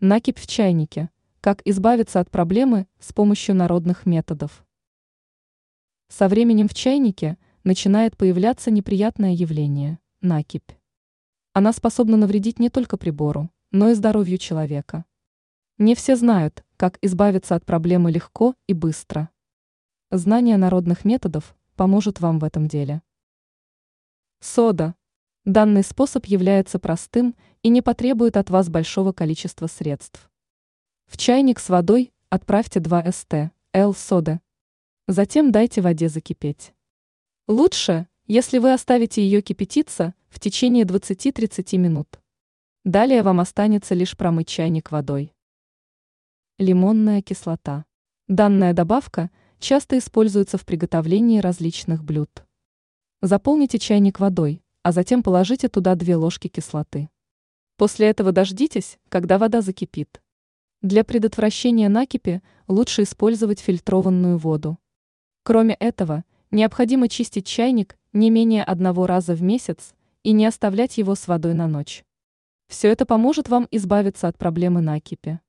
Накипь в чайнике. Как избавиться от проблемы с помощью народных методов. Со временем в чайнике начинает появляться неприятное явление – накипь. Она способна навредить не только прибору, но и здоровью человека. Не все знают, как избавиться от проблемы легко и быстро. Знание народных методов поможет вам в этом деле. Сода. Данный способ является простым и не потребует от вас большого количества средств. В чайник с водой отправьте 2 ст. Л соды. Затем дайте воде закипеть. Лучше, если вы оставите ее кипятиться в течение 20-30 минут. Далее вам останется лишь промыть чайник водой. Лимонная кислота. Данная добавка часто используется в приготовлении различных блюд. Заполните чайник водой, а затем положите туда 2 ложки кислоты. После этого дождитесь, когда вода закипит. Для предотвращения накипи лучше использовать фильтрованную воду. Кроме этого, необходимо чистить чайник не менее одного раза в месяц и не оставлять его с водой на ночь. Все это поможет вам избавиться от проблемы накипи.